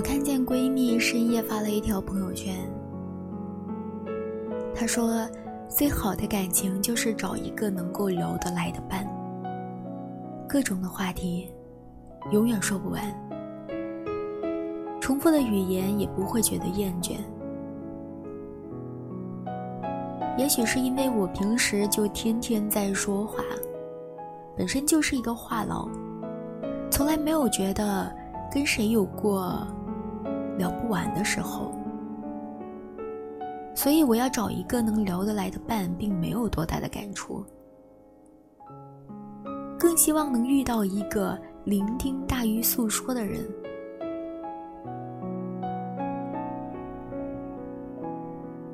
我看见闺蜜深夜发了一条朋友圈，她说：“最好的感情就是找一个能够聊得来的伴，各种的话题，永远说不完，重复的语言也不会觉得厌倦。也许是因为我平时就天天在说话，本身就是一个话痨，从来没有觉得跟谁有过。”聊不完的时候，所以我要找一个能聊得来的伴，并没有多大的感触。更希望能遇到一个聆听大于诉说的人。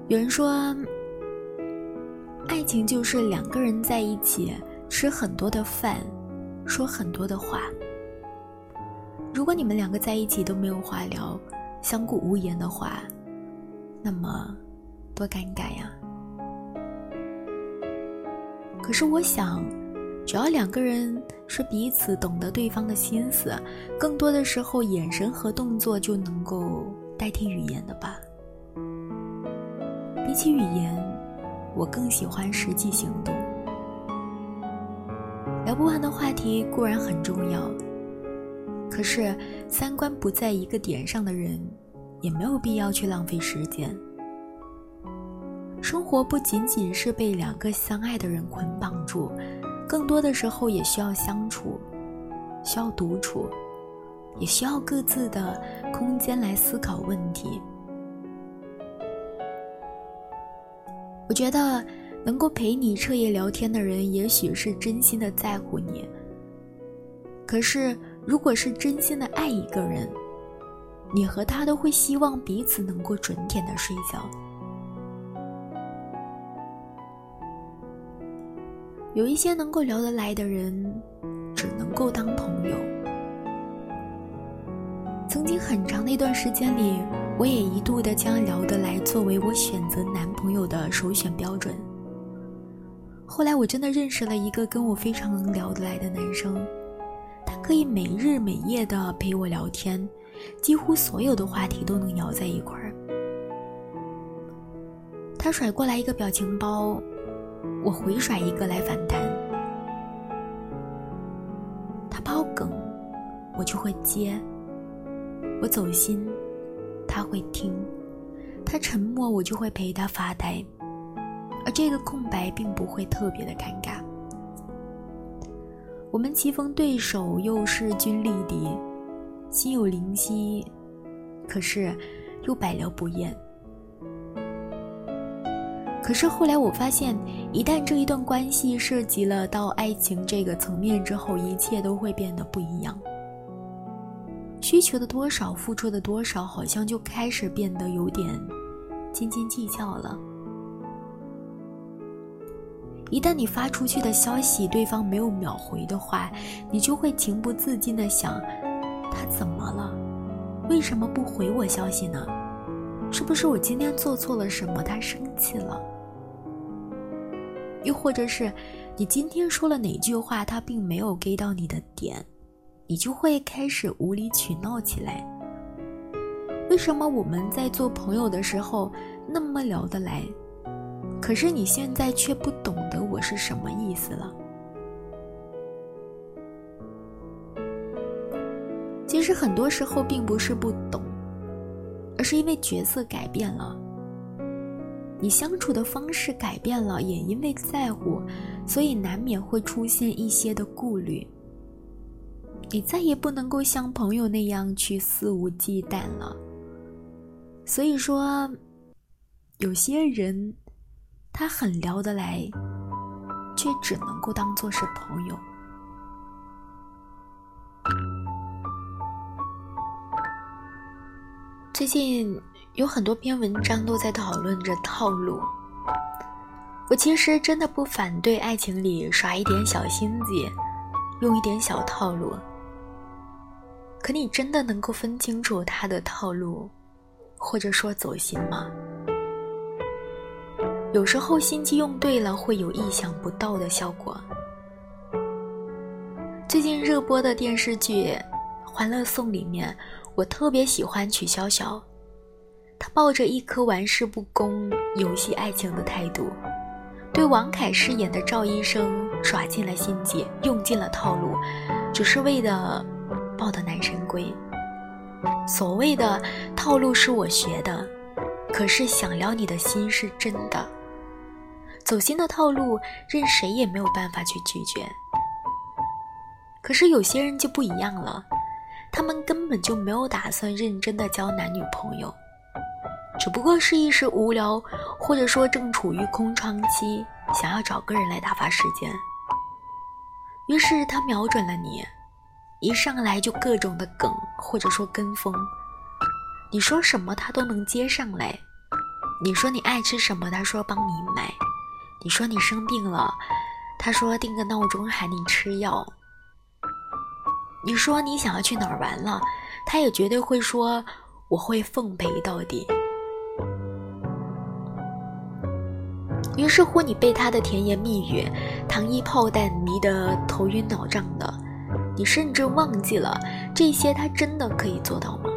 有人说，爱情就是两个人在一起吃很多的饭，说很多的话。如果你们两个在一起都没有话聊，相顾无言的话，那么多尴尬呀！可是我想，只要两个人是彼此懂得对方的心思，更多的时候，眼神和动作就能够代替语言的吧。比起语言，我更喜欢实际行动。聊不完的话题固然很重要。可是，三观不在一个点上的人，也没有必要去浪费时间。生活不仅仅是被两个相爱的人捆绑住，更多的时候也需要相处，需要独处，也需要各自的空间来思考问题。我觉得，能够陪你彻夜聊天的人，也许是真心的在乎你。可是。如果是真心的爱一个人，你和他都会希望彼此能够准点的睡觉。有一些能够聊得来的人，只能够当朋友。曾经很长的一段时间里，我也一度的将聊得来作为我选择男朋友的首选标准。后来我真的认识了一个跟我非常能聊得来的男生。他可以每日每夜的陪我聊天，几乎所有的话题都能聊在一块儿。他甩过来一个表情包，我回甩一个来反弹。他抛梗，我就会接；我走心，他会听；他沉默，我就会陪他发呆。而这个空白并不会特别的尴尬。我们棋逢对手，又势均力敌，心有灵犀，可是又百聊不厌。可是后来我发现，一旦这一段关系涉及了到爱情这个层面之后，一切都会变得不一样。需求的多少，付出的多少，好像就开始变得有点斤斤计较了。一旦你发出去的消息，对方没有秒回的话，你就会情不自禁的想：他怎么了？为什么不回我消息呢？是不是我今天做错了什么？他生气了？又或者是你今天说了哪句话，他并没有 get 到你的点，你就会开始无理取闹起来？为什么我们在做朋友的时候那么聊得来？可是你现在却不懂得我是什么意思了。其实很多时候并不是不懂，而是因为角色改变了，你相处的方式改变了，也因为在乎，所以难免会出现一些的顾虑。你再也不能够像朋友那样去肆无忌惮了。所以说，有些人。他很聊得来，却只能够当做是朋友。最近有很多篇文章都在讨论着套路。我其实真的不反对爱情里耍一点小心机，用一点小套路。可你真的能够分清楚他的套路，或者说走心吗？有时候心机用对了，会有意想不到的效果。最近热播的电视剧《欢乐颂》里面，我特别喜欢曲筱绡，她抱着一颗玩世不恭、游戏爱情的态度，对王凯饰演的赵医生耍尽了心机，用尽了套路，只是为了抱得男神归。所谓的套路是我学的，可是想撩你的心是真的。走心的套路，任谁也没有办法去拒绝。可是有些人就不一样了，他们根本就没有打算认真的交男女朋友，只不过是一时无聊，或者说正处于空窗期，想要找个人来打发时间。于是他瞄准了你，一上来就各种的梗，或者说跟风，你说什么他都能接上来。你说你爱吃什么，他说帮你买。你说你生病了，他说定个闹钟喊你吃药。你说你想要去哪儿玩了，他也绝对会说我会奉陪到底。于是乎，你被他的甜言蜜语、糖衣炮弹迷得头晕脑胀的，你甚至忘记了这些他真的可以做到吗？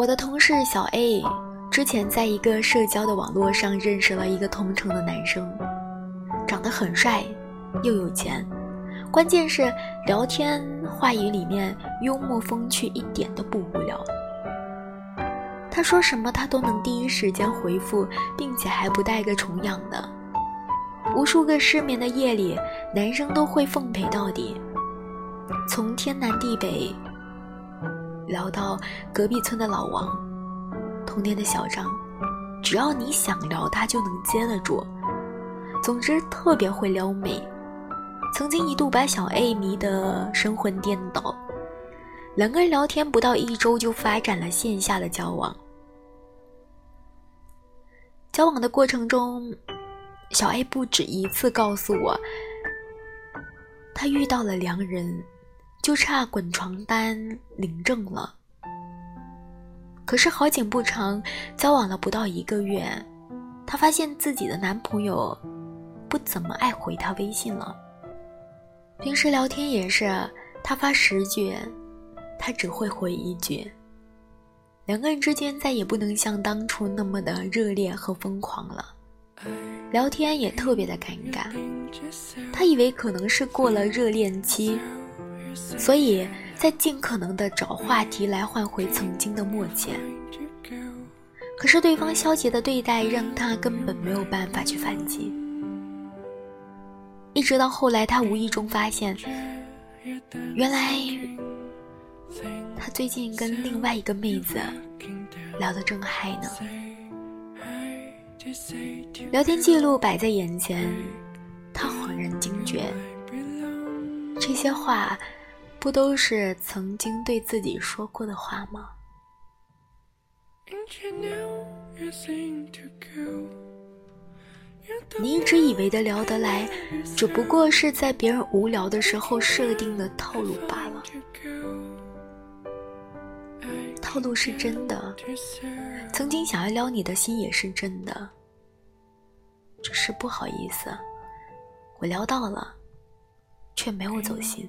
我的同事小 A 之前在一个社交的网络上认识了一个同城的男生，长得很帅，又有钱，关键是聊天话语里面幽默风趣，一点都不无聊。他说什么他都能第一时间回复，并且还不带个重样的。无数个失眠的夜里，男生都会奉陪到底，从天南地北。聊到隔壁村的老王，童年的小张，只要你想聊，他就能接得住。总之特别会撩妹，曾经一度把小 A 迷得神魂颠倒。两个人聊天不到一周就发展了线下的交往。交往的过程中，小 A 不止一次告诉我，他遇到了良人。就差滚床单领证了。可是好景不长，交往了不到一个月，她发现自己的男朋友不怎么爱回她微信了。平时聊天也是，他发十句，他只会回一句。两个人之间再也不能像当初那么的热烈和疯狂了，聊天也特别的尴尬。他以为可能是过了热恋期。所以在尽可能的找话题来换回曾经的默契，可是对方消极的对待让他根本没有办法去反击。一直到后来，他无意中发现，原来他最近跟另外一个妹子聊得正嗨呢。聊天记录摆在眼前，他恍然惊觉，这些话。不都是曾经对自己说过的话吗？你一直以为的聊得来，只不过是在别人无聊的时候设定的套路罢了。套路是真的，曾经想要撩你的心也是真的，只是不好意思，我撩到了，却没有走心。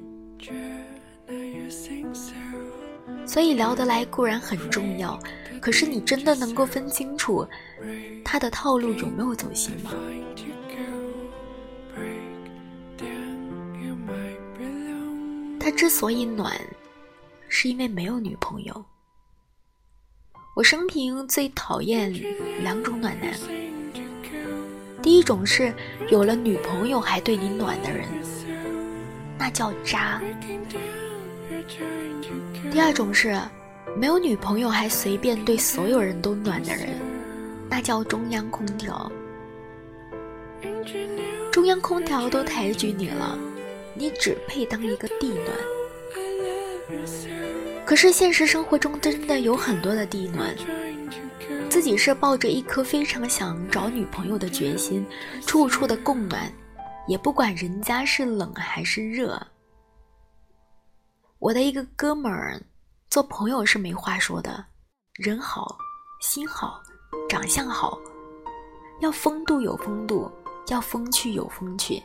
所以聊得来固然很重要，可是你真的能够分清楚他的套路有没有走心吗？他之所以暖，是因为没有女朋友。我生平最讨厌两种暖男，第一种是有了女朋友还对你暖的人，那叫渣。第二种是，没有女朋友还随便对所有人都暖的人，那叫中央空调。中央空调都抬举你了，你只配当一个地暖。可是现实生活中真的有很多的地暖，自己是抱着一颗非常想找女朋友的决心，处处的供暖，也不管人家是冷还是热。我的一个哥们儿，做朋友是没话说的，人好，心好，长相好，要风度有风度，要风趣有风趣，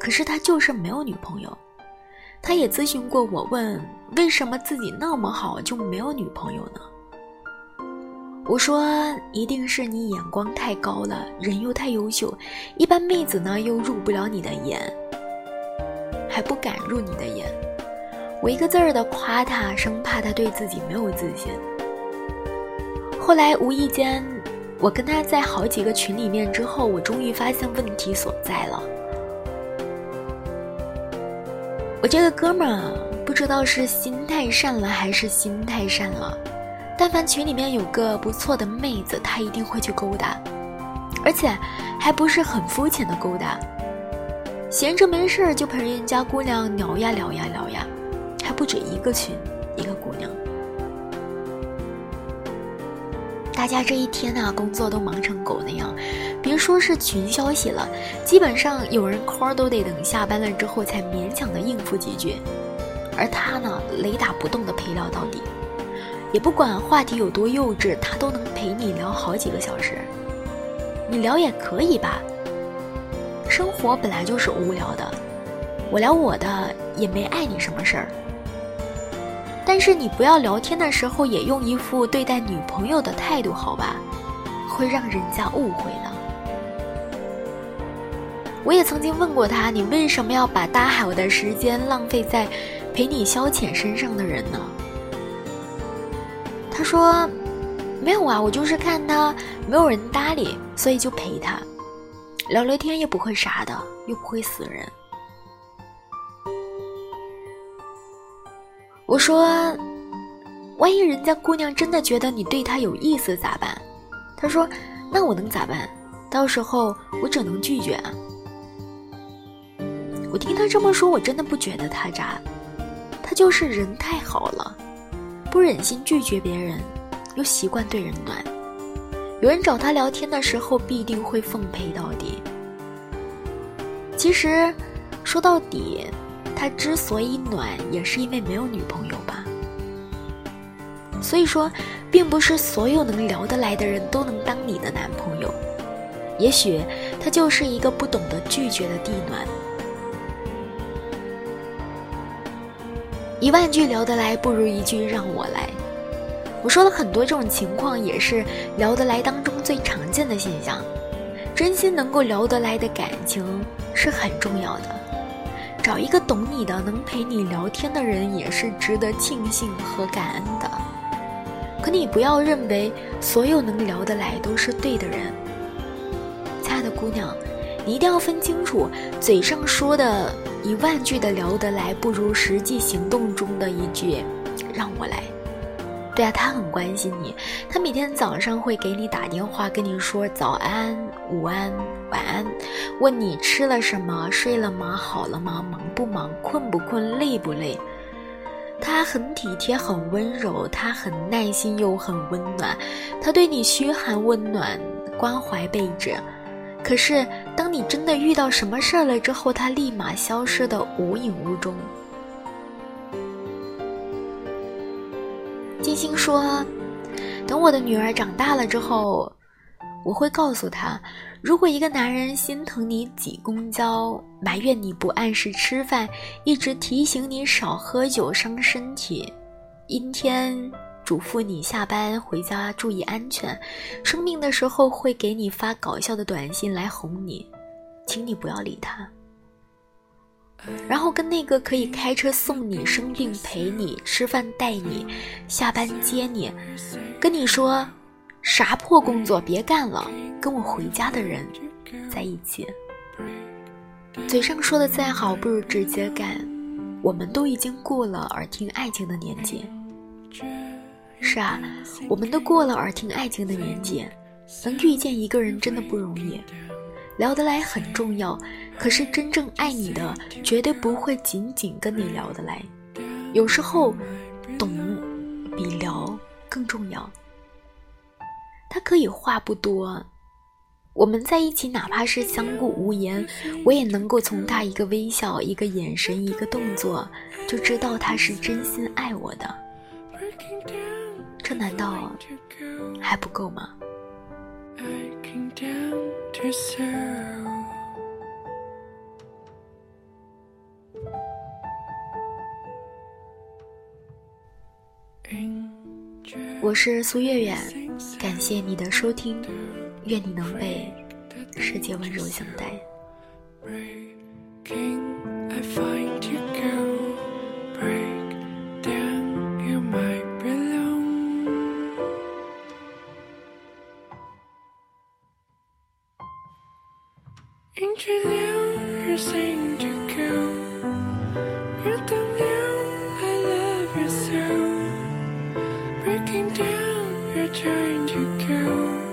可是他就是没有女朋友。他也咨询过我，问为什么自己那么好就没有女朋友呢？我说一定是你眼光太高了，人又太优秀，一般妹子呢又入不了你的眼，还不敢入你的眼。我一个字儿的夸他，生怕他对自己没有自信。后来无意间，我跟他在好几个群里面之后，我终于发现问题所在了。我这个哥们儿不知道是心太善了还是心太善了，但凡群里面有个不错的妹子，他一定会去勾搭，而且还不是很肤浅的勾搭，闲着没事儿就陪人家姑娘聊呀聊呀聊呀，不止一个群一个姑娘。大家这一天啊，工作都忙成狗那样，别说是群消息了，基本上有人 call 都得等下班了之后才勉强的应付几句。而他呢，雷打不动的陪聊到底，也不管话题有多幼稚，他都能陪你聊好几个小时。你聊也可以吧，生活本来就是无聊的，我聊我的，也没碍你什么事儿。但是你不要聊天的时候也用一副对待女朋友的态度，好吧？会让人家误会的。我也曾经问过他，你为什么要把大好的时间浪费在陪你消遣身上的人呢？他说：“没有啊，我就是看他没有人搭理，所以就陪他聊聊天，又不会啥的，又不会死人。”我说：“万一人家姑娘真的觉得你对她有意思咋办？”他说：“那我能咋办？到时候我只能拒绝。”啊我听他这么说，我真的不觉得他渣，他就是人太好了，不忍心拒绝别人，又习惯对人暖。有人找他聊天的时候，必定会奉陪到底。其实，说到底。他之所以暖，也是因为没有女朋友吧。所以说，并不是所有能聊得来的人都能当你的男朋友。也许他就是一个不懂得拒绝的地暖。一万句聊得来，不如一句让我来。我说了很多这种情况，也是聊得来当中最常见的现象。真心能够聊得来的感情是很重要的。找一个懂你的、能陪你聊天的人，也是值得庆幸和感恩的。可你不要认为所有能聊得来都是对的人，亲爱的姑娘，你一定要分清楚，嘴上说的一万句的聊得来，不如实际行动中的一句“让我来”。对啊，他很关心你，他每天早上会给你打电话，跟你说早安、午安、晚安，问你吃了什么、睡了吗、好了吗、忙不忙、困不困、累不累。他很体贴，很温柔，他很耐心又很温暖，他对你嘘寒问暖、关怀备至。可是，当你真的遇到什么事儿了之后，他立马消失的无影无踪。金星说：“等我的女儿长大了之后，我会告诉她，如果一个男人心疼你挤公交，埋怨你不按时吃饭，一直提醒你少喝酒伤身体，阴天嘱咐你下班回家注意安全，生病的时候会给你发搞笑的短信来哄你，请你不要理他。”然后跟那个可以开车送你、生病陪你、吃饭带你、下班接你、跟你说啥破工作别干了，跟我回家的人在一起。嘴上说的再好，不如直接干。我们都已经过了耳听爱情的年纪。是啊，我们都过了耳听爱情的年纪，能遇见一个人真的不容易。聊得来很重要，可是真正爱你的绝对不会仅仅跟你聊得来，有时候，懂比聊更重要。他可以话不多，我们在一起哪怕是相顾无言，我也能够从他一个微笑、一个眼神、一个动作，就知道他是真心爱我的。这难道还不够吗？我是苏月月，感谢你的收听，愿你能被世界温柔相待。trying to kill